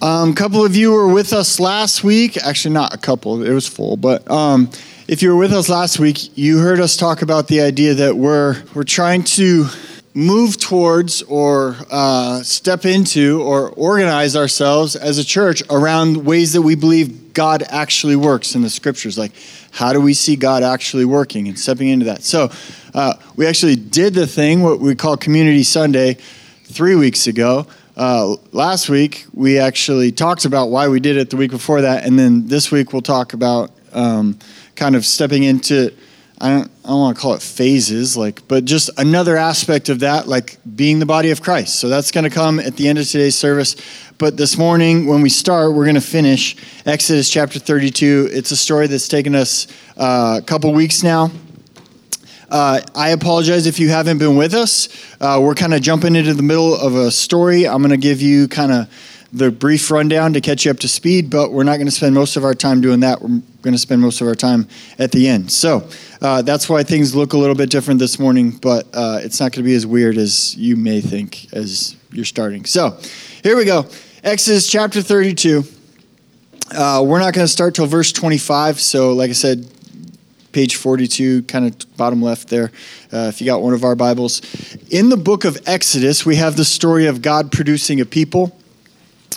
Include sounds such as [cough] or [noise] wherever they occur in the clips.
Um, a couple of you were with us last week. Actually, not a couple, it was full. But um, if you were with us last week, you heard us talk about the idea that we're, we're trying to move towards or uh, step into or organize ourselves as a church around ways that we believe God actually works in the scriptures. Like, how do we see God actually working and stepping into that? So, uh, we actually did the thing, what we call Community Sunday, three weeks ago. Uh, last week, we actually talked about why we did it the week before that, and then this week we'll talk about um, kind of stepping into. I don't, I don't want to call it phases, like, but just another aspect of that, like being the body of Christ. So that's going to come at the end of today's service. But this morning, when we start, we're going to finish Exodus chapter 32. It's a story that's taken us uh, a couple weeks now. Uh, I apologize if you haven't been with us. Uh, we're kind of jumping into the middle of a story. I'm going to give you kind of the brief rundown to catch you up to speed, but we're not going to spend most of our time doing that. We're going to spend most of our time at the end. So uh, that's why things look a little bit different this morning, but uh, it's not going to be as weird as you may think as you're starting. So here we go Exodus chapter 32. Uh, we're not going to start till verse 25. So, like I said, page 42, kind of bottom left there, uh, if you got one of our Bibles. In the book of Exodus, we have the story of God producing a people.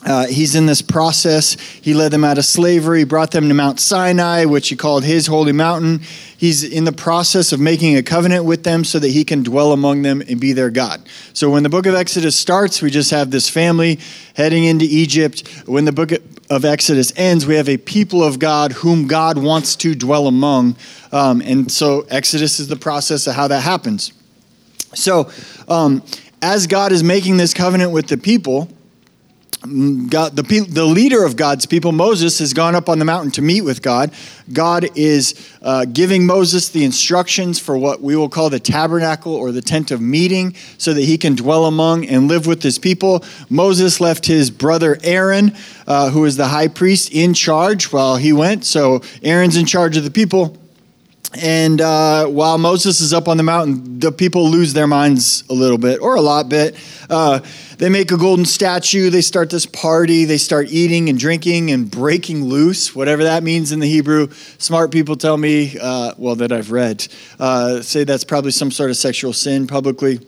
Uh, he's in this process. He led them out of slavery, brought them to Mount Sinai, which he called his holy mountain. He's in the process of making a covenant with them so that he can dwell among them and be their God. So when the book of Exodus starts, we just have this family heading into Egypt. When the book of Exodus ends, we have a people of God whom God wants to dwell among. Um, and so Exodus is the process of how that happens. So um, as God is making this covenant with the people, God, the, the leader of God's people, Moses, has gone up on the mountain to meet with God. God is uh, giving Moses the instructions for what we will call the tabernacle or the tent of meeting so that he can dwell among and live with his people. Moses left his brother Aaron, uh, who is the high priest, in charge while he went. So Aaron's in charge of the people. And uh, while Moses is up on the mountain, the people lose their minds a little bit, or a lot bit. Uh, they make a golden statue. They start this party. They start eating and drinking and breaking loose, whatever that means in the Hebrew. Smart people tell me, uh, well, that I've read, uh, say that's probably some sort of sexual sin publicly.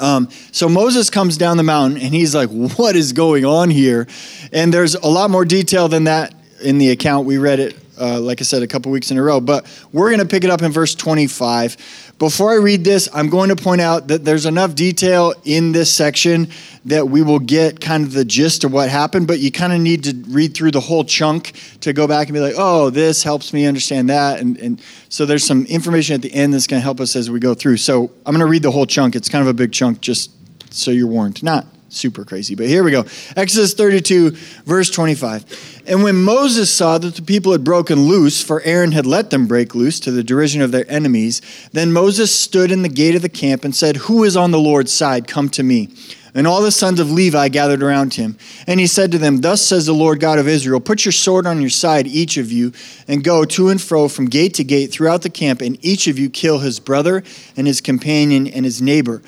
Um, so Moses comes down the mountain and he's like, What is going on here? And there's a lot more detail than that in the account. We read it uh, like I said, a couple weeks in a row. But we're going to pick it up in verse 25. Before I read this, I'm going to point out that there's enough detail in this section that we will get kind of the gist of what happened, but you kind of need to read through the whole chunk to go back and be like, oh, this helps me understand that. And, and so there's some information at the end that's going to help us as we go through. So I'm going to read the whole chunk. It's kind of a big chunk, just so you're warned. Not super crazy. But here we go Exodus 32, verse 25. And when Moses saw that the people had broken loose, for Aaron had let them break loose to the derision of their enemies, then Moses stood in the gate of the camp and said, Who is on the Lord's side? Come to me. And all the sons of Levi gathered around him. And he said to them, Thus says the Lord God of Israel Put your sword on your side, each of you, and go to and fro from gate to gate throughout the camp, and each of you kill his brother and his companion and his neighbor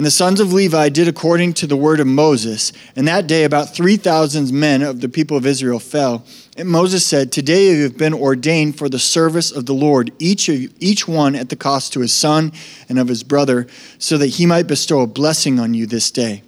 and the sons of Levi did according to the word of Moses. And that day, about 3,000 men of the people of Israel fell. And Moses said, Today you have been ordained for the service of the Lord, each, of each one at the cost to his son and of his brother, so that he might bestow a blessing on you this day.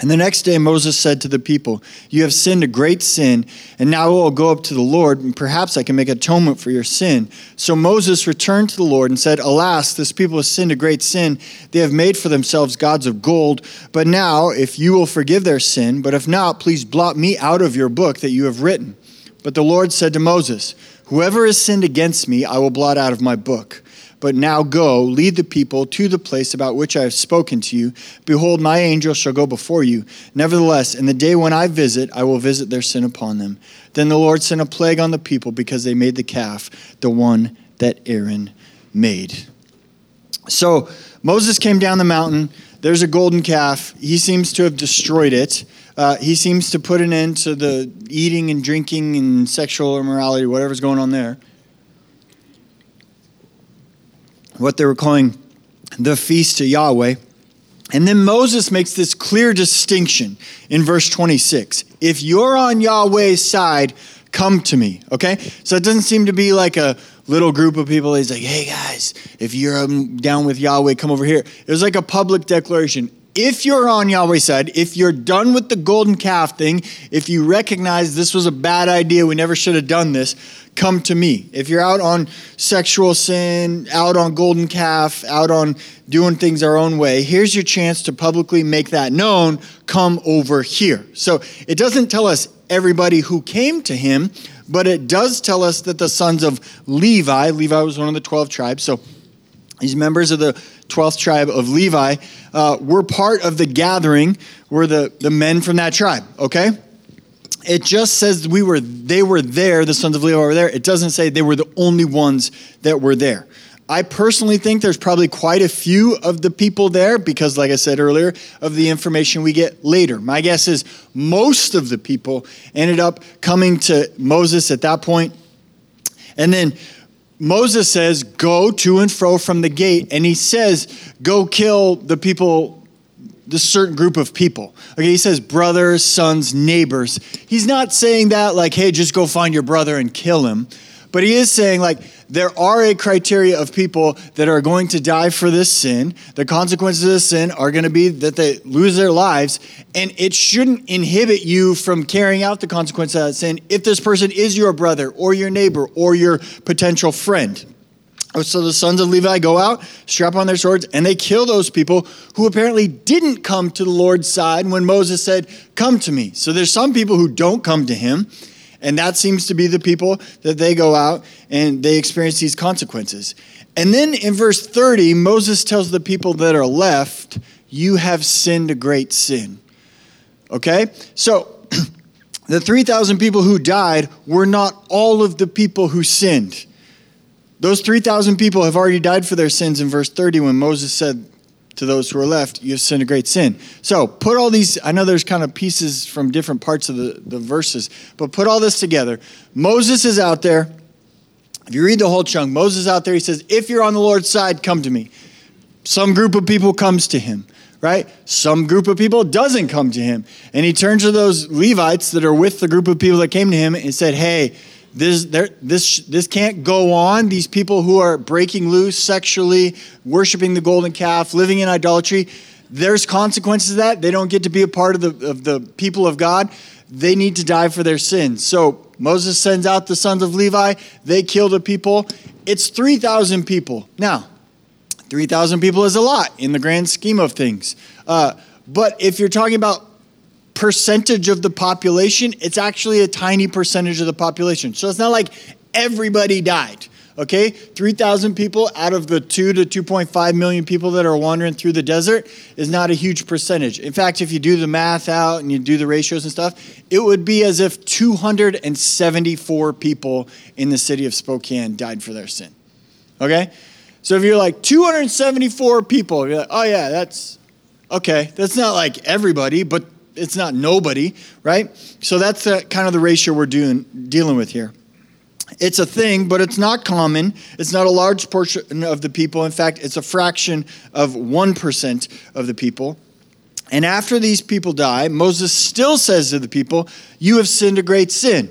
And the next day Moses said to the people, You have sinned a great sin, and now I will go up to the Lord, and perhaps I can make atonement for your sin. So Moses returned to the Lord and said, Alas, this people has sinned a great sin. They have made for themselves gods of gold. But now, if you will forgive their sin, but if not, please blot me out of your book that you have written. But the Lord said to Moses, Whoever has sinned against me, I will blot out of my book. But now go, lead the people to the place about which I have spoken to you. Behold, my angel shall go before you. Nevertheless, in the day when I visit, I will visit their sin upon them. Then the Lord sent a plague on the people because they made the calf, the one that Aaron made. So Moses came down the mountain. There's a golden calf. He seems to have destroyed it. Uh, he seems to put an end to the eating and drinking and sexual immorality, whatever's going on there what they were calling the feast to Yahweh. And then Moses makes this clear distinction in verse 26. If you're on Yahweh's side, come to me. Okay? So it doesn't seem to be like a little group of people. He's like, hey guys, if you're um, down with Yahweh, come over here. It was like a public declaration. If you're on Yahweh's side, if you're done with the golden calf thing, if you recognize this was a bad idea, we never should have done this, come to me. If you're out on sexual sin, out on golden calf, out on doing things our own way, here's your chance to publicly make that known. Come over here. So it doesn't tell us everybody who came to him, but it does tell us that the sons of Levi, Levi was one of the 12 tribes, so these members of the 12th tribe of Levi uh, were part of the gathering, were the, the men from that tribe, okay? It just says we were they were there, the sons of Levi were there. It doesn't say they were the only ones that were there. I personally think there's probably quite a few of the people there because, like I said earlier, of the information we get later. My guess is most of the people ended up coming to Moses at that point. And then Moses says, Go to and fro from the gate. And he says, Go kill the people, this certain group of people. Okay, he says, Brothers, sons, neighbors. He's not saying that like, Hey, just go find your brother and kill him. But he is saying, like, there are a criteria of people that are going to die for this sin. The consequences of this sin are going to be that they lose their lives, and it shouldn't inhibit you from carrying out the consequence of that sin if this person is your brother or your neighbor or your potential friend. Oh, so the sons of Levi go out, strap on their swords, and they kill those people who apparently didn't come to the Lord's side when Moses said, Come to me. So there's some people who don't come to him. And that seems to be the people that they go out and they experience these consequences. And then in verse 30, Moses tells the people that are left, You have sinned a great sin. Okay? So [clears throat] the 3,000 people who died were not all of the people who sinned. Those 3,000 people have already died for their sins in verse 30 when Moses said, to those who are left, you have sinned a great sin. So put all these, I know there's kind of pieces from different parts of the, the verses, but put all this together. Moses is out there. If you read the whole chunk, Moses out there, he says, If you're on the Lord's side, come to me. Some group of people comes to him, right? Some group of people doesn't come to him. And he turns to those Levites that are with the group of people that came to him and said, Hey, this, this, this can't go on. These people who are breaking loose sexually, worshiping the golden calf, living in idolatry, there's consequences to that. They don't get to be a part of the, of the people of God. They need to die for their sins. So Moses sends out the sons of Levi. They kill the people. It's 3,000 people. Now, 3,000 people is a lot in the grand scheme of things. Uh, but if you're talking about percentage of the population, it's actually a tiny percentage of the population. So it's not like everybody died. Okay, 3,000 people out of the 2 to 2.5 million people that are wandering through the desert is not a huge percentage. In fact, if you do the math out and you do the ratios and stuff, it would be as if 274 people in the city of Spokane died for their sin. Okay? So if you're like 274 people, you're like, oh yeah, that's okay. That's not like everybody, but it's not nobody, right? So that's the, kind of the ratio we're doing, dealing with here. It's a thing, but it's not common. It's not a large portion of the people. In fact, it's a fraction of 1% of the people. And after these people die, Moses still says to the people, You have sinned a great sin.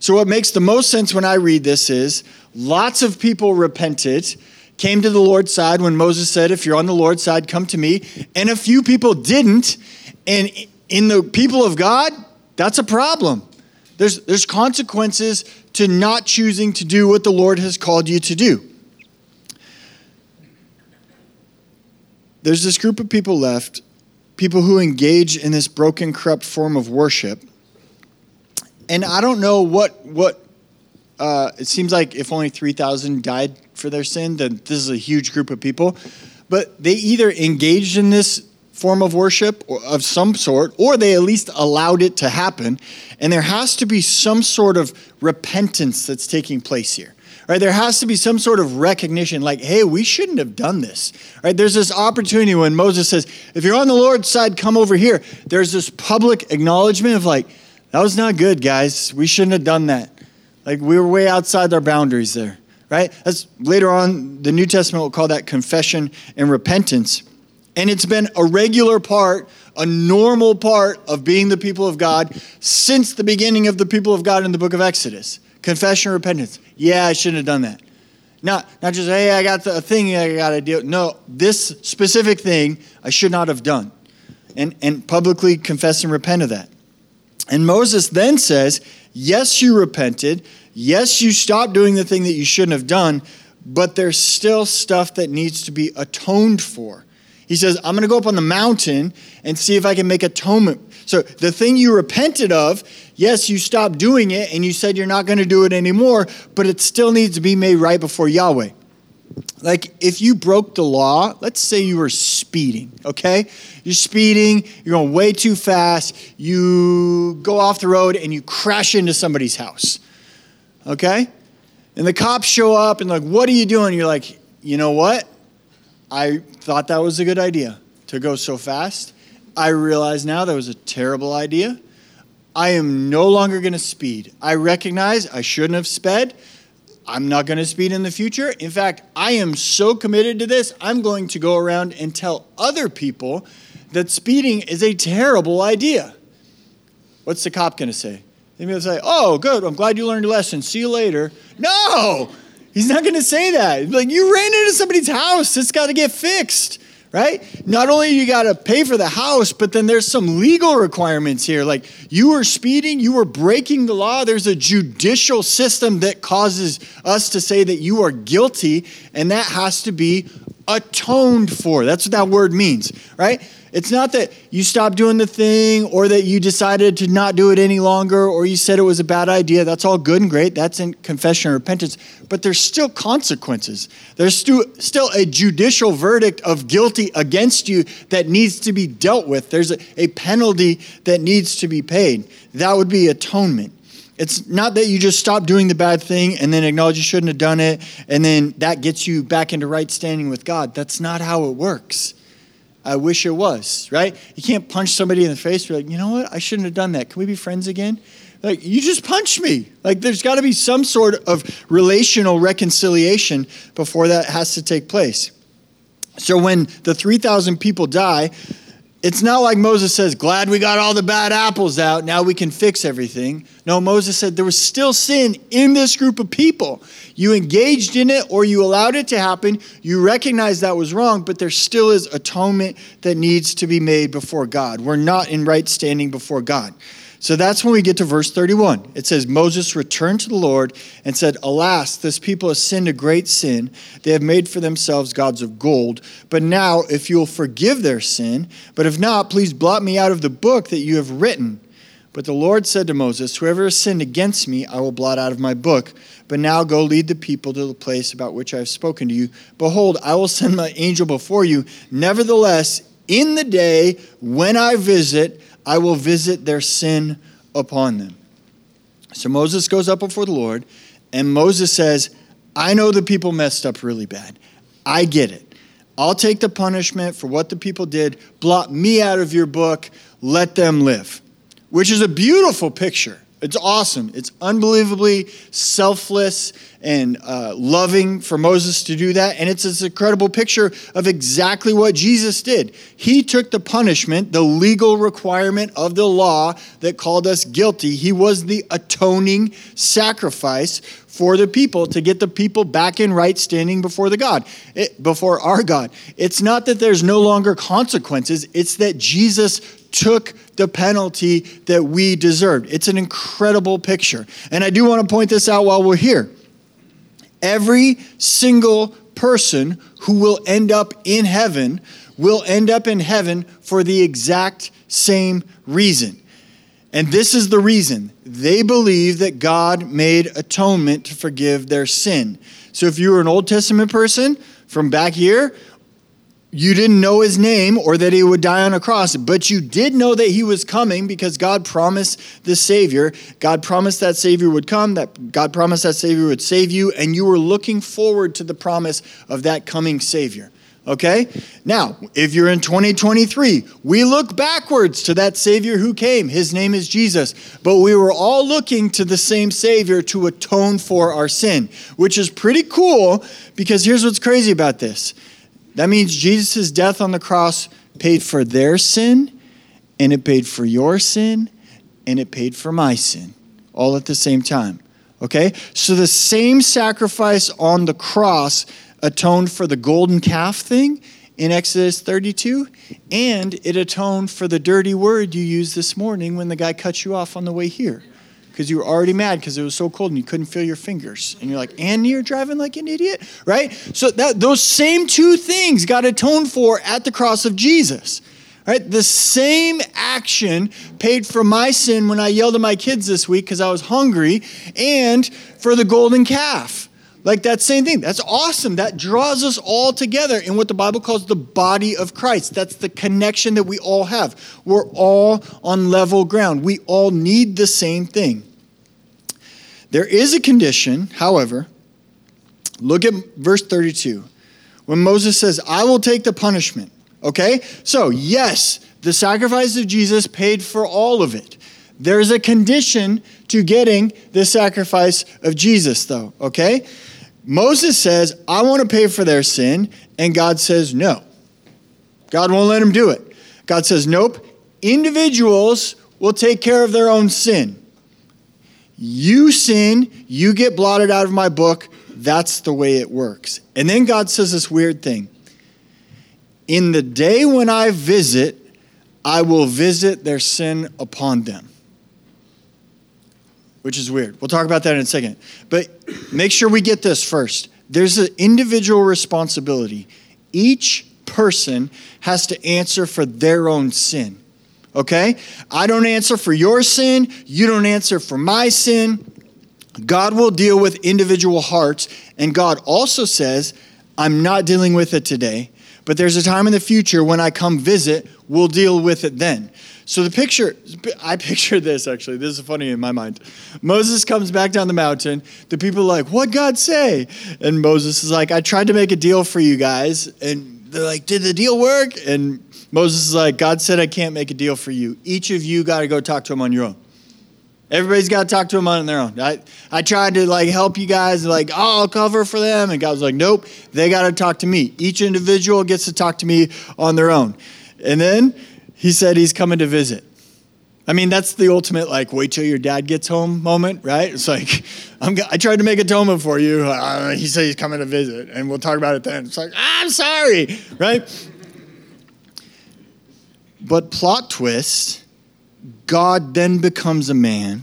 So, what makes the most sense when I read this is lots of people repented, came to the Lord's side when Moses said, If you're on the Lord's side, come to me. And a few people didn't. And in the people of God, that's a problem. There's, there's consequences to not choosing to do what the Lord has called you to do. There's this group of people left, people who engage in this broken, corrupt form of worship. And I don't know what, what uh, it seems like if only 3,000 died for their sin, then this is a huge group of people. But they either engaged in this form of worship of some sort, or they at least allowed it to happen. And there has to be some sort of repentance that's taking place here. Right? There has to be some sort of recognition, like, hey, we shouldn't have done this. Right? There's this opportunity when Moses says, if you're on the Lord's side, come over here. There's this public acknowledgement of like, that was not good, guys. We shouldn't have done that. Like we were way outside our boundaries there. Right? As later on, the New Testament will call that confession and repentance. And it's been a regular part, a normal part of being the people of God since the beginning of the people of God in the book of Exodus. Confession, and repentance. Yeah, I shouldn't have done that. Not, not just, hey, I got the thing I got to do. No, this specific thing I should not have done. And, and publicly confess and repent of that. And Moses then says, yes, you repented. Yes, you stopped doing the thing that you shouldn't have done, but there's still stuff that needs to be atoned for. He says, I'm going to go up on the mountain and see if I can make atonement. So the thing you repented of, yes, you stopped doing it and you said you're not going to do it anymore, but it still needs to be made right before Yahweh. Like if you broke the law, let's say you were speeding, okay? You're speeding, you're going way too fast, you go off the road and you crash into somebody's house, okay? And the cops show up and like, what are you doing? You're like, you know what? I thought that was a good idea to go so fast. I realize now that was a terrible idea. I am no longer going to speed. I recognize I shouldn't have sped. I'm not going to speed in the future. In fact, I am so committed to this, I'm going to go around and tell other people that speeding is a terrible idea. What's the cop going to say? Going to say, Oh, good, I'm glad you learned your lesson. See you later. No, He's not going to say that. Like, you ran into somebody's house. It's got to get fixed, right? Not only you got to pay for the house, but then there's some legal requirements here. Like, you were speeding, you were breaking the law. There's a judicial system that causes us to say that you are guilty, and that has to be atoned for. That's what that word means, right? It's not that you stopped doing the thing or that you decided to not do it any longer or you said it was a bad idea. That's all good and great. That's in confession and repentance. But there's still consequences. There's still, still a judicial verdict of guilty against you that needs to be dealt with. There's a, a penalty that needs to be paid. That would be atonement. It's not that you just stop doing the bad thing and then acknowledge you shouldn't have done it and then that gets you back into right standing with God. That's not how it works. I wish it was, right? You can't punch somebody in the face. You're like, you know what? I shouldn't have done that. Can we be friends again? Like, you just punched me. Like, there's got to be some sort of relational reconciliation before that has to take place. So, when the 3,000 people die, it's not like Moses says, Glad we got all the bad apples out. Now we can fix everything. No, Moses said there was still sin in this group of people. You engaged in it or you allowed it to happen. You recognize that was wrong, but there still is atonement that needs to be made before God. We're not in right standing before God. So that's when we get to verse 31. It says, Moses returned to the Lord and said, Alas, this people has sinned a great sin. They have made for themselves gods of gold. But now, if you will forgive their sin, but if not, please blot me out of the book that you have written. But the Lord said to Moses, Whoever has sinned against me, I will blot out of my book. But now go lead the people to the place about which I have spoken to you. Behold, I will send my angel before you. Nevertheless, in the day when I visit, I will visit their sin upon them. So Moses goes up before the Lord, and Moses says, I know the people messed up really bad. I get it. I'll take the punishment for what the people did. Blot me out of your book. Let them live. Which is a beautiful picture. It's awesome. It's unbelievably selfless and uh, loving for Moses to do that. And it's this incredible picture of exactly what Jesus did. He took the punishment, the legal requirement of the law that called us guilty. He was the atoning sacrifice for the people to get the people back in right standing before the God, it, before our God. It's not that there's no longer consequences, it's that Jesus took the penalty that we deserved. It's an incredible picture. And I do want to point this out while we're here. Every single person who will end up in heaven will end up in heaven for the exact same reason. And this is the reason they believe that God made atonement to forgive their sin. So if you were an Old Testament person from back here, you didn't know his name or that he would die on a cross, but you did know that he was coming because God promised the Savior. God promised that Savior would come, that God promised that Savior would save you, and you were looking forward to the promise of that coming Savior. Okay? Now, if you're in 2023, we look backwards to that Savior who came. His name is Jesus. But we were all looking to the same Savior to atone for our sin, which is pretty cool because here's what's crazy about this That means Jesus' death on the cross paid for their sin, and it paid for your sin, and it paid for my sin, all at the same time. Okay? So the same sacrifice on the cross atoned for the golden calf thing in Exodus 32, and it atoned for the dirty word you used this morning when the guy cut you off on the way here. Because you were already mad because it was so cold and you couldn't feel your fingers. And you're like, and you're driving like an idiot, right? So that those same two things got atoned for at the cross of Jesus. Right? The same action paid for my sin when I yelled at my kids this week because I was hungry and for the golden calf. Like that same thing. That's awesome. That draws us all together in what the Bible calls the body of Christ. That's the connection that we all have. We're all on level ground. We all need the same thing. There is a condition, however. Look at verse 32. When Moses says, I will take the punishment. Okay? So, yes, the sacrifice of Jesus paid for all of it. There's a condition to getting the sacrifice of Jesus, though. Okay? Moses says, I want to pay for their sin, and God says, no. God won't let him do it. God says, nope. Individuals will take care of their own sin. You sin, you get blotted out of my book. That's the way it works. And then God says this weird thing In the day when I visit, I will visit their sin upon them which is weird. We'll talk about that in a second. But make sure we get this first. There's an individual responsibility. Each person has to answer for their own sin. Okay? I don't answer for your sin. You don't answer for my sin. God will deal with individual hearts. And God also says, I'm not dealing with it today, but there's a time in the future when I come visit, we'll deal with it then. So the picture, I picture this actually. This is funny in my mind. Moses comes back down the mountain. The people are like, "What God say?" And Moses is like, "I tried to make a deal for you guys." And they're like, "Did the deal work?" And Moses is like, "God said I can't make a deal for you. Each of you got to go talk to him on your own." Everybody's got to talk to him on their own. I, I tried to like help you guys, like, oh, I'll cover for them. And God was like, nope, they got to talk to me. Each individual gets to talk to me on their own. And then he said he's coming to visit. I mean, that's the ultimate, like, wait till your dad gets home moment, right? It's like, [laughs] I'm, I tried to make atonement for you. Uh, he said he's coming to visit, and we'll talk about it then. It's like, I'm sorry, right? But plot twist God then becomes a man,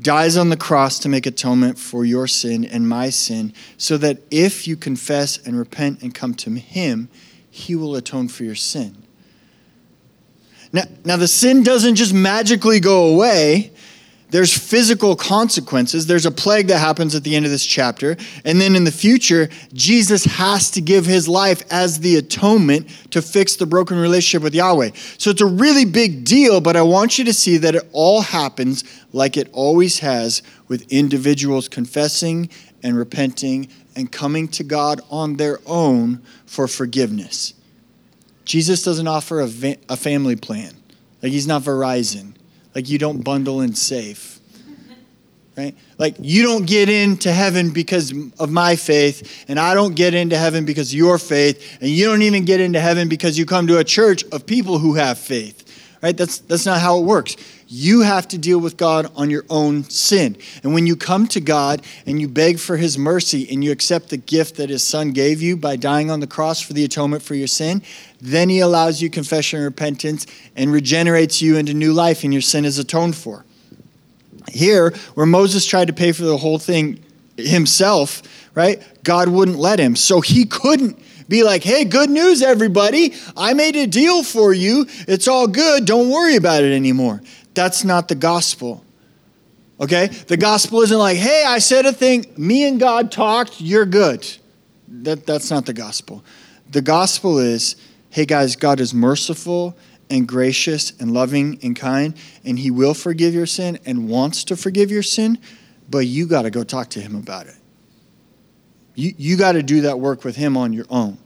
dies on the cross to make atonement for your sin and my sin, so that if you confess and repent and come to him, he will atone for your sin. Now, now the sin doesn't just magically go away. There's physical consequences. There's a plague that happens at the end of this chapter. And then in the future, Jesus has to give his life as the atonement to fix the broken relationship with Yahweh. So it's a really big deal, but I want you to see that it all happens like it always has with individuals confessing and repenting and coming to God on their own for forgiveness. Jesus doesn't offer a, va- a family plan. Like he's not Verizon. Like you don't bundle and save. Right? Like you don't get into heaven because of my faith, and I don't get into heaven because your faith, and you don't even get into heaven because you come to a church of people who have faith. Right? That's that's not how it works. You have to deal with God on your own sin. And when you come to God and you beg for his mercy and you accept the gift that his son gave you by dying on the cross for the atonement for your sin, then he allows you confession and repentance and regenerates you into new life and your sin is atoned for. Here, where Moses tried to pay for the whole thing himself, right? God wouldn't let him. So he couldn't be like, hey, good news, everybody. I made a deal for you. It's all good. Don't worry about it anymore. That's not the gospel. Okay? The gospel isn't like, hey, I said a thing, me and God talked, you're good. That, that's not the gospel. The gospel is, hey, guys, God is merciful and gracious and loving and kind, and He will forgive your sin and wants to forgive your sin, but you got to go talk to Him about it. You, you got to do that work with Him on your own.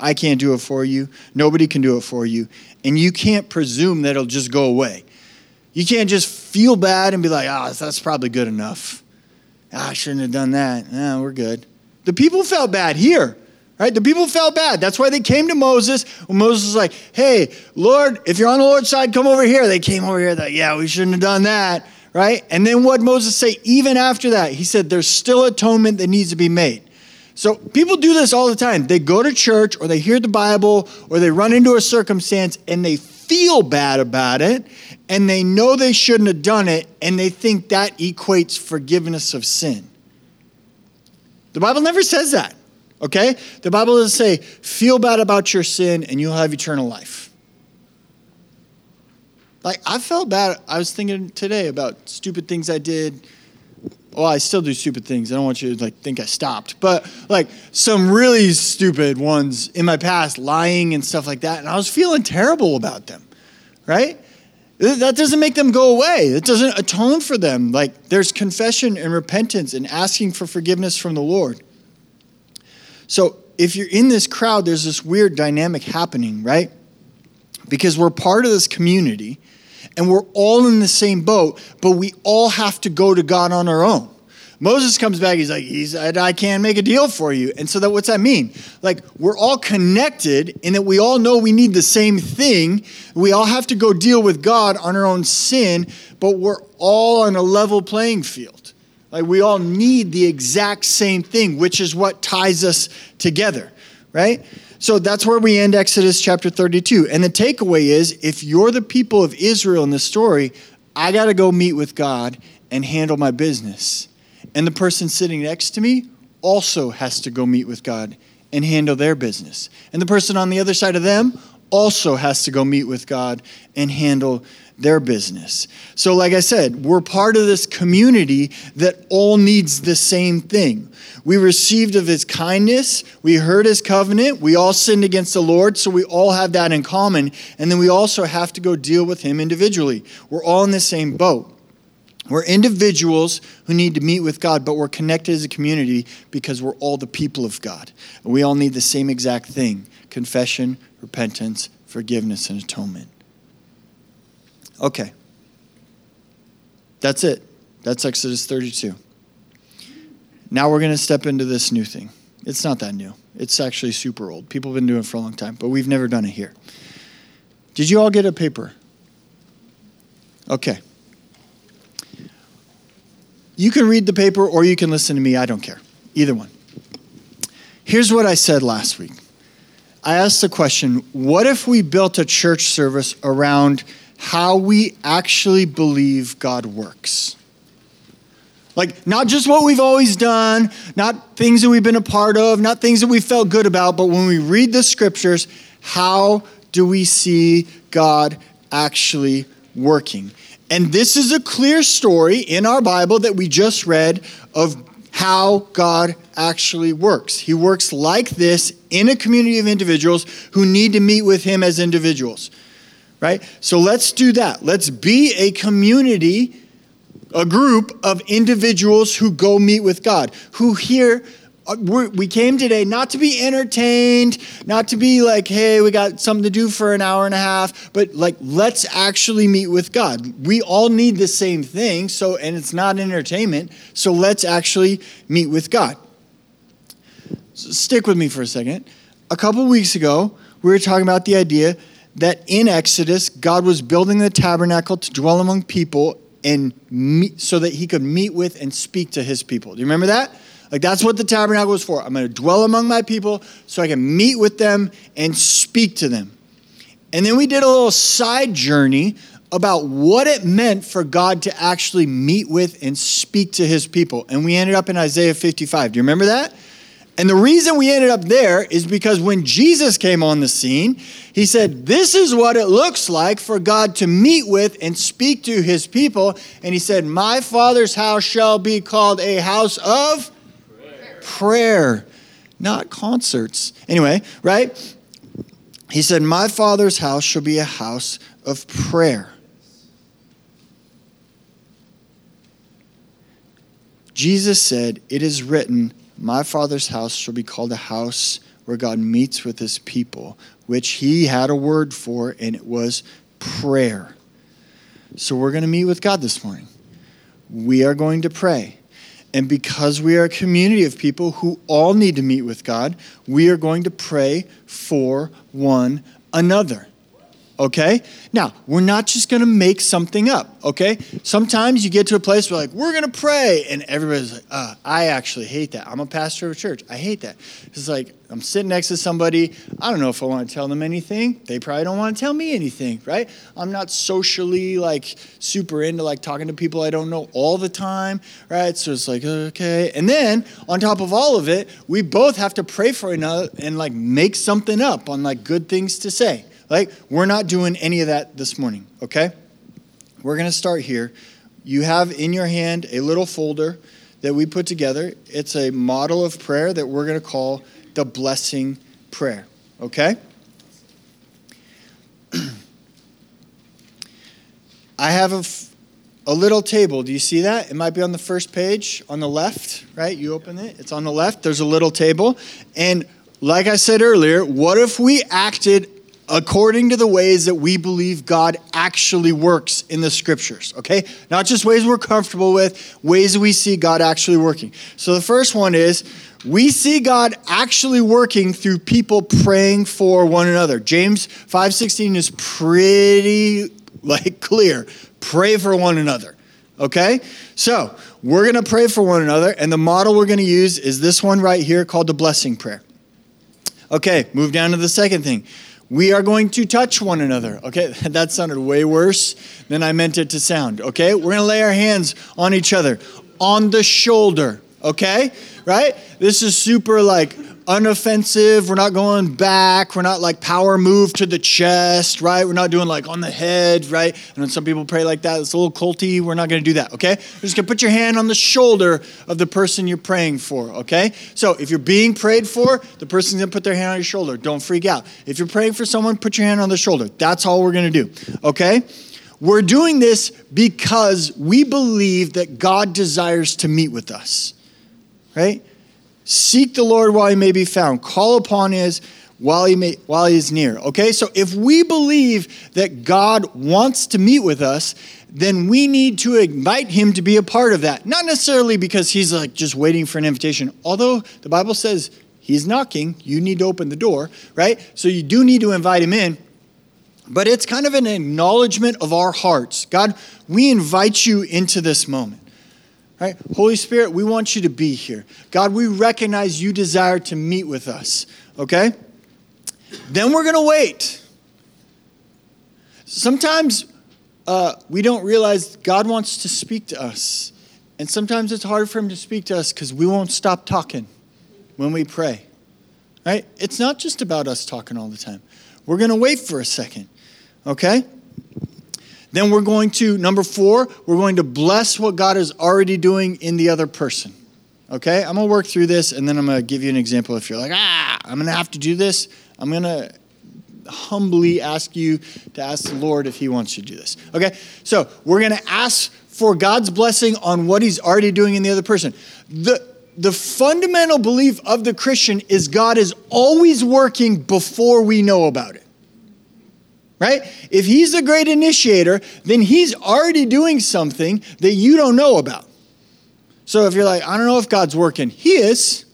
I can't do it for you. Nobody can do it for you. And you can't presume that it'll just go away. You can't just feel bad and be like, ah, oh, that's probably good enough. Ah, I shouldn't have done that. Ah, we're good. The people felt bad here, Right? The people felt bad. That's why they came to Moses. Moses was like, hey, Lord, if you're on the Lord's side, come over here. They came over here, like, yeah, we shouldn't have done that. Right? And then what Moses say, even after that, he said, there's still atonement that needs to be made. So people do this all the time. They go to church or they hear the Bible or they run into a circumstance and they feel bad about it and they know they shouldn't have done it and they think that equates forgiveness of sin. The Bible never says that, okay? The Bible doesn't say, feel bad about your sin and you'll have eternal life. Like, I felt bad. I was thinking today about stupid things I did well, I still do stupid things. I don't want you to like think I stopped, but like some really stupid ones in my past, lying and stuff like that, and I was feeling terrible about them, right? That doesn't make them go away. It doesn't atone for them. Like there's confession and repentance and asking for forgiveness from the Lord. So if you're in this crowd, there's this weird dynamic happening, right? Because we're part of this community and we're all in the same boat, but we all have to go to God on our own. Moses comes back, he's like, he's, I can't make a deal for you. And so that what's that mean? Like we're all connected in that we all know we need the same thing. We all have to go deal with God on our own sin, but we're all on a level playing field. Like we all need the exact same thing, which is what ties us together, right? So that's where we end Exodus chapter 32. And the takeaway is if you're the people of Israel in this story, I got to go meet with God and handle my business. And the person sitting next to me also has to go meet with God and handle their business. And the person on the other side of them also has to go meet with God and handle their business. So, like I said, we're part of this community that all needs the same thing. We received of his kindness, we heard his covenant, we all sinned against the Lord, so we all have that in common. And then we also have to go deal with him individually. We're all in the same boat. We're individuals who need to meet with God, but we're connected as a community because we're all the people of God. And we all need the same exact thing confession, repentance, forgiveness, and atonement. Okay. That's it. That's Exodus 32. Now we're going to step into this new thing. It's not that new, it's actually super old. People have been doing it for a long time, but we've never done it here. Did you all get a paper? Okay. You can read the paper or you can listen to me. I don't care. Either one. Here's what I said last week I asked the question what if we built a church service around how we actually believe God works. Like, not just what we've always done, not things that we've been a part of, not things that we felt good about, but when we read the scriptures, how do we see God actually working? And this is a clear story in our Bible that we just read of how God actually works. He works like this in a community of individuals who need to meet with Him as individuals right? So let's do that. Let's be a community, a group of individuals who go meet with God, who hear. Uh, we came today not to be entertained, not to be like, hey, we got something to do for an hour and a half, but like, let's actually meet with God. We all need the same thing, so, and it's not entertainment, so let's actually meet with God. So stick with me for a second. A couple weeks ago, we were talking about the idea that in Exodus, God was building the tabernacle to dwell among people and meet, so that he could meet with and speak to his people. Do you remember that? Like that's what the tabernacle was for. I'm going to dwell among my people so I can meet with them and speak to them. And then we did a little side journey about what it meant for God to actually meet with and speak to his people. And we ended up in Isaiah 55. Do you remember that? And the reason we ended up there is because when Jesus came on the scene, he said, This is what it looks like for God to meet with and speak to his people. And he said, My Father's house shall be called a house of prayer, prayer not concerts. Anyway, right? He said, My Father's house shall be a house of prayer. Jesus said, It is written, my Father's house shall be called a house where God meets with his people, which he had a word for, and it was prayer. So we're going to meet with God this morning. We are going to pray. And because we are a community of people who all need to meet with God, we are going to pray for one another okay? Now, we're not just gonna make something up, okay? Sometimes you get to a place where, like, we're gonna pray, and everybody's like, uh, I actually hate that. I'm a pastor of a church. I hate that. It's like, I'm sitting next to somebody. I don't know if I wanna tell them anything. They probably don't wanna tell me anything, right? I'm not socially, like, super into, like, talking to people I don't know all the time, right? So it's like, okay. And then, on top of all of it, we both have to pray for another and, like, make something up on, like, good things to say. Like, we're not doing any of that this morning, okay? We're going to start here. You have in your hand a little folder that we put together. It's a model of prayer that we're going to call the blessing prayer, okay? [clears throat] I have a, a little table. Do you see that? It might be on the first page on the left, right? You open it, it's on the left. There's a little table. And like I said earlier, what if we acted according to the ways that we believe God actually works in the scriptures, okay? Not just ways we're comfortable with, ways we see God actually working. So the first one is we see God actually working through people praying for one another. James 5:16 is pretty like clear. Pray for one another. Okay? So, we're going to pray for one another and the model we're going to use is this one right here called the blessing prayer. Okay, move down to the second thing we are going to touch one another. Okay, [laughs] that sounded way worse than I meant it to sound. Okay, we're going to lay our hands on each other, on the shoulder. Okay, right? This is super like unoffensive. We're not going back. We're not like power move to the chest, right? We're not doing like on the head, right? And when some people pray like that, it's a little culty. We're not going to do that, okay? You're just going to put your hand on the shoulder of the person you're praying for, okay? So if you're being prayed for, the person's going to put their hand on your shoulder. Don't freak out. If you're praying for someone, put your hand on the shoulder. That's all we're going to do, okay? We're doing this because we believe that God desires to meet with us, right? Seek the Lord while he may be found. Call upon his while he may while he is near. Okay? So if we believe that God wants to meet with us, then we need to invite him to be a part of that. Not necessarily because he's like just waiting for an invitation. Although the Bible says he's knocking, you need to open the door, right? So you do need to invite him in. But it's kind of an acknowledgement of our hearts. God, we invite you into this moment. Right? Holy Spirit, we want you to be here. God, we recognize you desire to meet with us. Okay? Then we're going to wait. Sometimes uh, we don't realize God wants to speak to us. And sometimes it's hard for him to speak to us because we won't stop talking when we pray. Right? It's not just about us talking all the time. We're going to wait for a second. Okay? Then we're going to, number four, we're going to bless what God is already doing in the other person. Okay? I'm going to work through this and then I'm going to give you an example. If you're like, ah, I'm going to have to do this, I'm going to humbly ask you to ask the Lord if He wants you to do this. Okay? So we're going to ask for God's blessing on what He's already doing in the other person. The, the fundamental belief of the Christian is God is always working before we know about it right? If he's the great initiator, then he's already doing something that you don't know about. So if you're like, I don't know if God's working, he is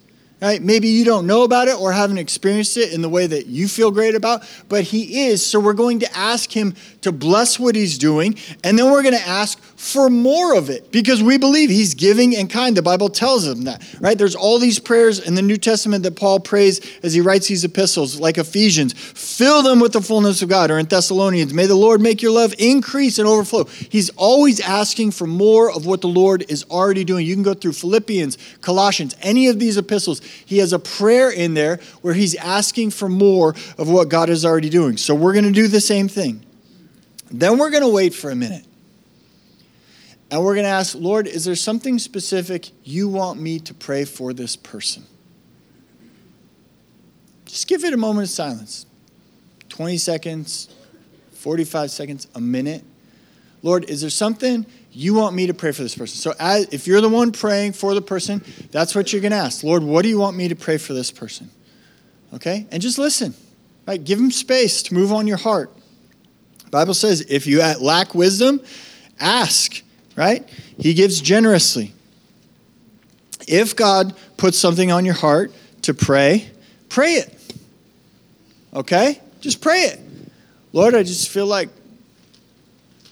right? Maybe you don't know about it or haven't experienced it in the way that you feel great about, but He is. So we're going to ask Him to bless what He's doing, and then we're going to ask for more of it because we believe He's giving and kind. The Bible tells him that, right? There's all these prayers in the New Testament that Paul prays as he writes these epistles, like Ephesians fill them with the fullness of God, or in Thessalonians, may the Lord make your love increase and overflow. He's always asking for more of what the Lord is already doing. You can go through Philippians, Colossians, any of these epistles he has a prayer in there where he's asking for more of what God is already doing. So we're going to do the same thing. Then we're going to wait for a minute. And we're going to ask, Lord, is there something specific you want me to pray for this person? Just give it a moment of silence 20 seconds, 45 seconds, a minute. Lord, is there something you want me to pray for this person. So as, if you're the one praying for the person, that's what you're going to ask. Lord, what do you want me to pray for this person? Okay? And just listen. Right? Give them space to move on your heart. Bible says if you lack wisdom, ask, right? He gives generously. if God puts something on your heart to pray, pray it. Okay? Just pray it. Lord, I just feel like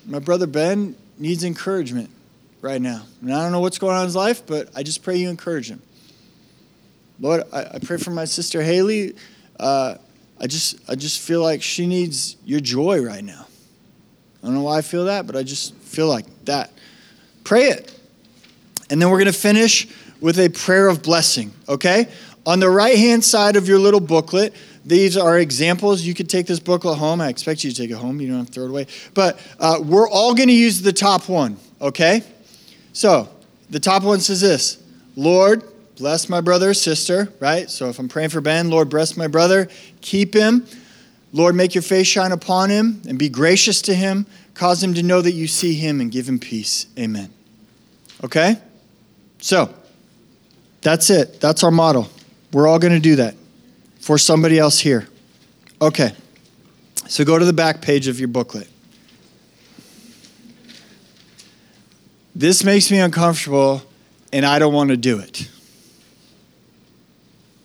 my brother Ben needs encouragement right now. And I don't know what's going on in his life, but I just pray you encourage him. Lord, I, I pray for my sister Haley. Uh, I just, I just feel like she needs your joy right now. I don't know why I feel that, but I just feel like that. Pray it. And then we're going to finish with a prayer of blessing, okay? On the right hand side of your little booklet, these are examples. You could take this booklet home. I expect you to take it home. You don't have to throw it away. But uh, we're all going to use the top one, okay? So the top one says this Lord, bless my brother or sister, right? So if I'm praying for Ben, Lord, bless my brother, keep him. Lord, make your face shine upon him and be gracious to him. Cause him to know that you see him and give him peace. Amen. Okay? So, that's it. That's our model. We're all going to do that for somebody else here. Okay. So go to the back page of your booklet. This makes me uncomfortable and I don't want to do it.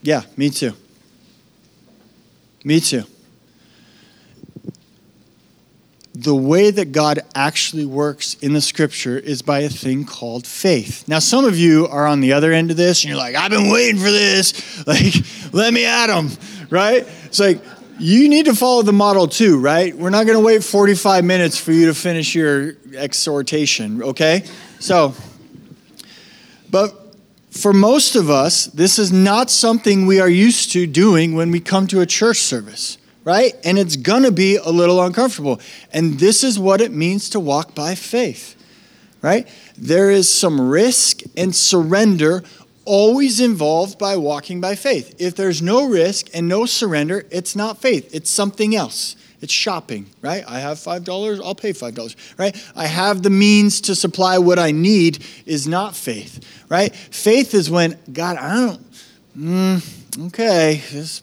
Yeah, me too. Me too. The way that God actually works in the scripture is by a thing called faith. Now, some of you are on the other end of this and you're like, I've been waiting for this. [laughs] Like, let me at them, right? It's like, you need to follow the model too, right? We're not going to wait 45 minutes for you to finish your exhortation, okay? So, but for most of us, this is not something we are used to doing when we come to a church service, right? And it's going to be a little uncomfortable. And this is what it means to walk by faith, right? There is some risk and surrender always involved by walking by faith. If there's no risk and no surrender, it's not faith, it's something else. It's shopping, right? I have $5, I'll pay $5, right? I have the means to supply what I need is not faith, right? Faith is when, God, I don't, mm, okay, this,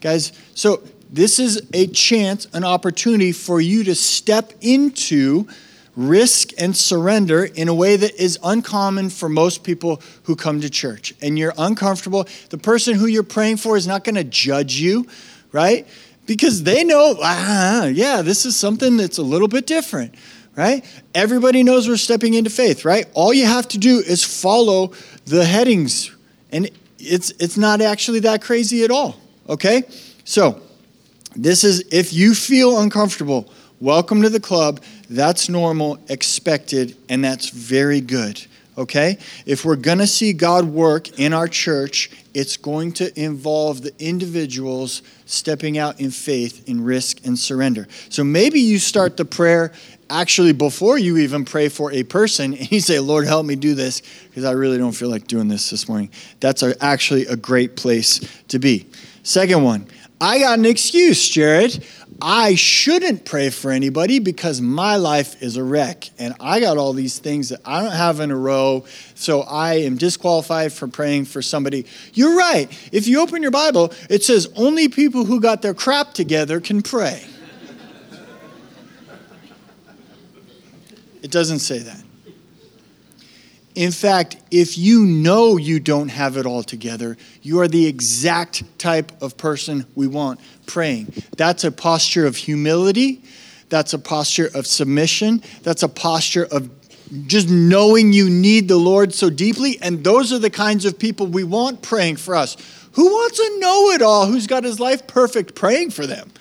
guys, so this is a chance, an opportunity for you to step into risk and surrender in a way that is uncommon for most people who come to church. And you're uncomfortable. The person who you're praying for is not going to judge you, right? Because they know, ah, yeah, this is something that's a little bit different, right? Everybody knows we're stepping into faith, right? All you have to do is follow the headings, and it's it's not actually that crazy at all, okay? So, this is if you feel uncomfortable, welcome to the club. That's normal, expected, and that's very good. Okay? If we're going to see God work in our church, it's going to involve the individuals stepping out in faith, in risk, and surrender. So maybe you start the prayer actually before you even pray for a person and you say, Lord, help me do this because I really don't feel like doing this this morning. That's actually a great place to be. Second one, I got an excuse, Jared. I shouldn't pray for anybody because my life is a wreck and I got all these things that I don't have in a row, so I am disqualified from praying for somebody. You're right. If you open your Bible, it says only people who got their crap together can pray. it doesn't say that. In fact, if you know you don't have it all together, you are the exact type of person we want praying. That's a posture of humility. That's a posture of submission. That's a posture of just knowing you need the Lord so deeply. And those are the kinds of people we want praying for us. Who wants a know it all who's got his life perfect praying for them?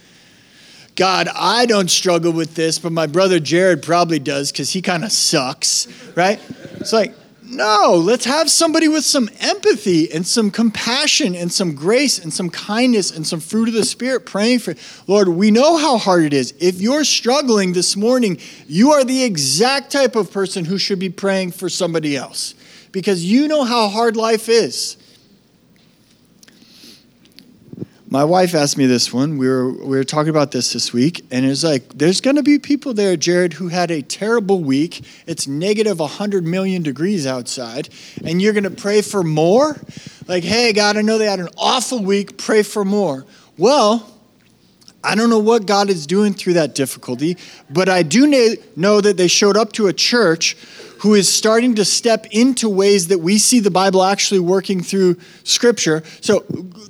God, I don't struggle with this, but my brother Jared probably does because he kind of sucks, right? It's like, no, let's have somebody with some empathy and some compassion and some grace and some kindness and some fruit of the Spirit praying for. Lord, we know how hard it is. If you're struggling this morning, you are the exact type of person who should be praying for somebody else because you know how hard life is. My wife asked me this one. We were, we were talking about this this week, and it's like, there's going to be people there, Jared, who had a terrible week. It's negative 100 million degrees outside, and you're going to pray for more? Like, hey, God, I know they had an awful week. Pray for more. Well, I don't know what God is doing through that difficulty, but I do know that they showed up to a church who is starting to step into ways that we see the Bible actually working through Scripture. So,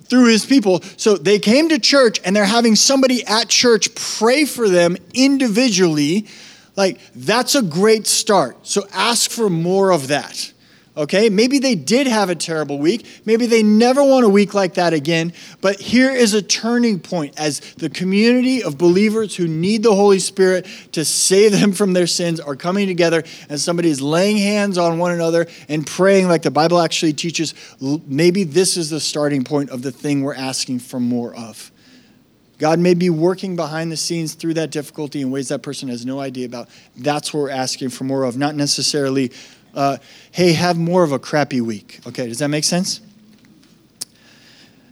through His people. So, they came to church and they're having somebody at church pray for them individually. Like, that's a great start. So, ask for more of that okay? Maybe they did have a terrible week. Maybe they never want a week like that again. But here is a turning point as the community of believers who need the Holy Spirit to save them from their sins are coming together and somebody is laying hands on one another and praying like the Bible actually teaches. Maybe this is the starting point of the thing we're asking for more of. God may be working behind the scenes through that difficulty in ways that person has no idea about. That's what we're asking for more of, not necessarily uh, hey, have more of a crappy week. Okay, does that make sense?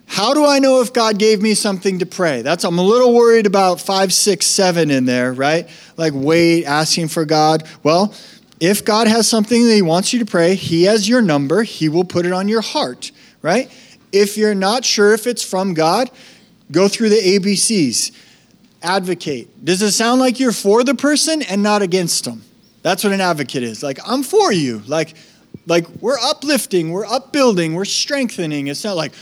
How do I know if God gave me something to pray? That's I'm a little worried about five, six, seven in there, right? Like wait, asking for God. Well, if God has something that He wants you to pray, He has your number. He will put it on your heart, right? If you're not sure if it's from God, go through the ABCs. Advocate. Does it sound like you're for the person and not against them? That's what an advocate is. Like, I'm for you. Like, like we're uplifting, we're upbuilding, we're strengthening. It's not like,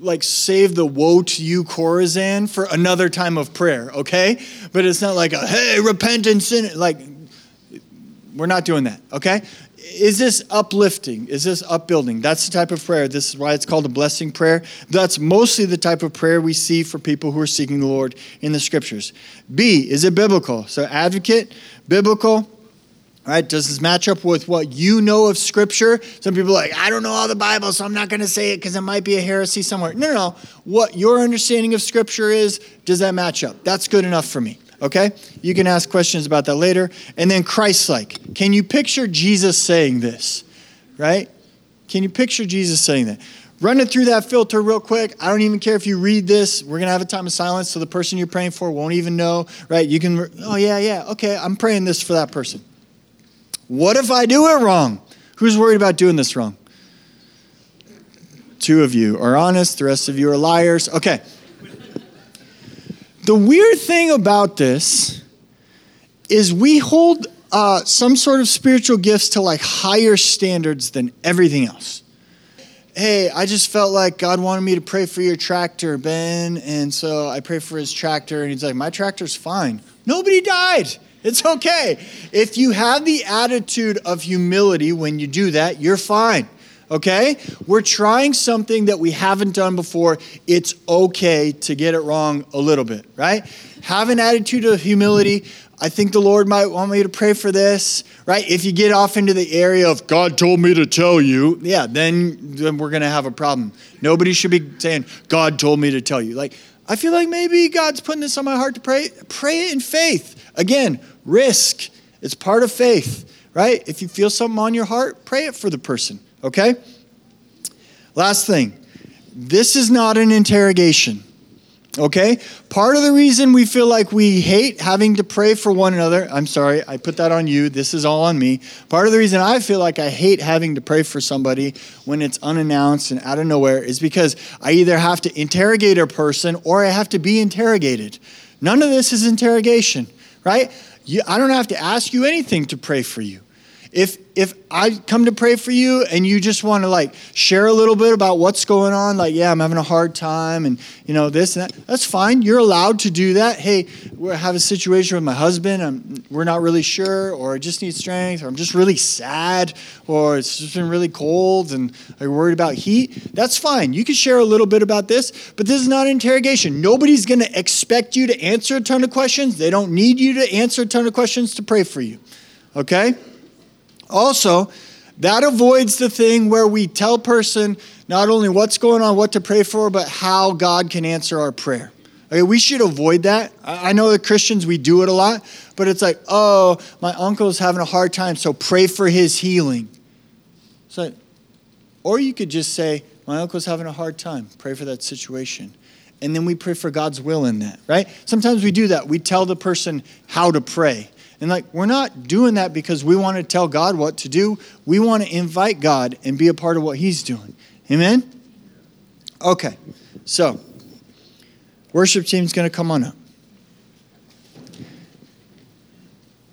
like save the woe to you Chorazin for another time of prayer, okay? But it's not like a hey, repentance sin. Like, we're not doing that, okay? Is this uplifting? Is this upbuilding? That's the type of prayer. This is why it's called a blessing prayer. That's mostly the type of prayer we see for people who are seeking the Lord in the scriptures. B, is it biblical? So, advocate, biblical Right? Does this match up with what you know of Scripture? Some people are like, I don't know all the Bible, so I'm not going to say it because it might be a heresy somewhere. No, no, no. What your understanding of Scripture is, does that match up? That's good enough for me. Okay? You can ask questions about that later. And then Christ like. Can you picture Jesus saying this? Right? Can you picture Jesus saying that? Run it through that filter real quick. I don't even care if you read this. We're going to have a time of silence so the person you're praying for won't even know, right? You can, oh, yeah, yeah, okay, I'm praying this for that person. What if I do it wrong? Who's worried about doing this wrong? Two of you are honest, the rest of you are liars. Okay. The weird thing about this is we hold uh, some sort of spiritual gifts to like higher standards than everything else. Hey, I just felt like God wanted me to pray for your tractor, Ben, and so I pray for his tractor, and he's like, My tractor's fine. Nobody died. It's okay. If you have the attitude of humility when you do that, you're fine. Okay? We're trying something that we haven't done before. It's okay to get it wrong a little bit, right? Have an attitude of humility. I think the Lord might want me to pray for this, right? If you get off into the area of God told me to tell you, yeah, then, then we're going to have a problem. Nobody should be saying, God told me to tell you. Like, I feel like maybe God's putting this on my heart to pray. Pray it in faith. Again, risk. It's part of faith, right? If you feel something on your heart, pray it for the person, okay? Last thing this is not an interrogation. Okay? Part of the reason we feel like we hate having to pray for one another, I'm sorry, I put that on you. This is all on me. Part of the reason I feel like I hate having to pray for somebody when it's unannounced and out of nowhere is because I either have to interrogate a person or I have to be interrogated. None of this is interrogation right? You, I don't have to ask you anything to pray for you. If if I come to pray for you and you just want to like share a little bit about what's going on, like yeah, I'm having a hard time and you know this and that, that's fine. You're allowed to do that. Hey, we have a situation with my husband. I'm, we're not really sure, or I just need strength, or I'm just really sad, or it's just been really cold and I'm worried about heat. That's fine. You can share a little bit about this, but this is not interrogation. Nobody's going to expect you to answer a ton of questions. They don't need you to answer a ton of questions to pray for you. Okay. Also, that avoids the thing where we tell person not only what's going on, what to pray for, but how God can answer our prayer. Okay, we should avoid that. I know that Christians, we do it a lot, but it's like, oh, my uncle's having a hard time, so pray for his healing. So, or you could just say, my uncle's having a hard time, pray for that situation. And then we pray for God's will in that, right? Sometimes we do that. We tell the person how to pray. And like, we're not doing that because we want to tell God what to do. We want to invite God and be a part of what He's doing. Amen? Okay, so worship team's going to come on up.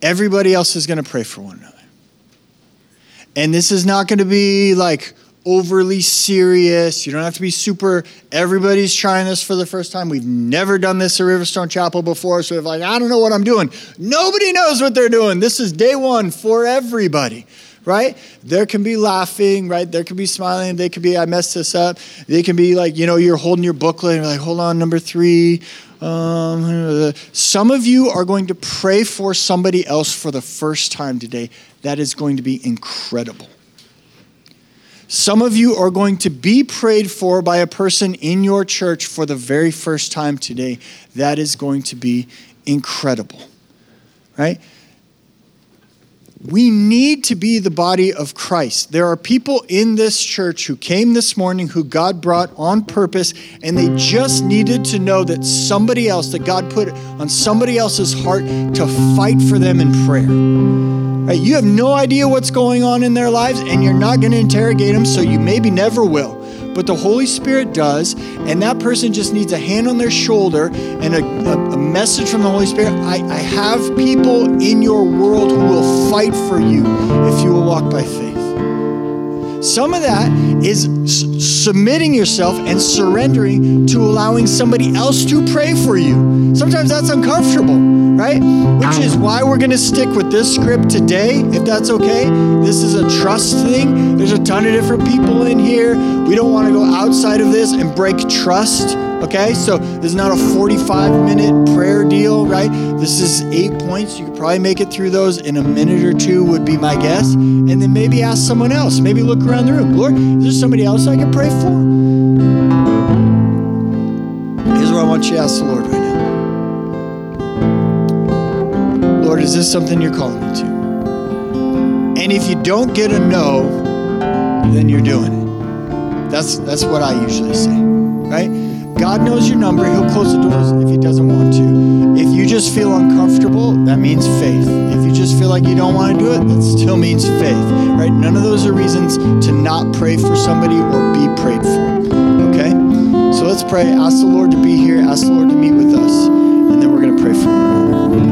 Everybody else is going to pray for one another. And this is not going to be like, overly serious. You don't have to be super. Everybody's trying this for the first time. We've never done this at Riverstone Chapel before, so we're like, I don't know what I'm doing. Nobody knows what they're doing. This is day one for everybody right? There can be laughing, right? There can be smiling. They could be, I messed this up. They can be like, you know, you're holding your booklet and you're like, hold on, number three. Um, some of you are going to pray for somebody else for the first time today. That is going to be incredible. Some of you are going to be prayed for by a person in your church for the very first time today. That is going to be incredible, right? We need to be the body of Christ. There are people in this church who came this morning who God brought on purpose, and they just needed to know that somebody else, that God put on somebody else's heart to fight for them in prayer. Right? You have no idea what's going on in their lives, and you're not going to interrogate them, so you maybe never will but the Holy Spirit does, and that person just needs a hand on their shoulder and a, a, a message from the Holy Spirit. I, I have people in your world who will fight for you if you will walk by faith. Some of that is s- submitting yourself and surrendering to allowing somebody else to pray for you. Sometimes that's uncomfortable, right? Which is why we're going to stick with this script today, if that's okay. This is a trust thing. There's a ton of different people in here. We don't want to go outside of this and break trust Okay, so this is not a 45 minute prayer deal, right? This is eight points. You could probably make it through those in a minute or two, would be my guess. And then maybe ask someone else. Maybe look around the room. Lord, is there somebody else I can pray for? Here's what I want you to ask the Lord right now Lord, is this something you're calling me to? And if you don't get a no, then you're doing it. That's, that's what I usually say, right? God knows your number. He'll close the doors if He doesn't want to. If you just feel uncomfortable, that means faith. If you just feel like you don't want to do it, that still means faith, right? None of those are reasons to not pray for somebody or be prayed for, okay? So let's pray. Ask the Lord to be here. Ask the Lord to meet with us, and then we're going to pray for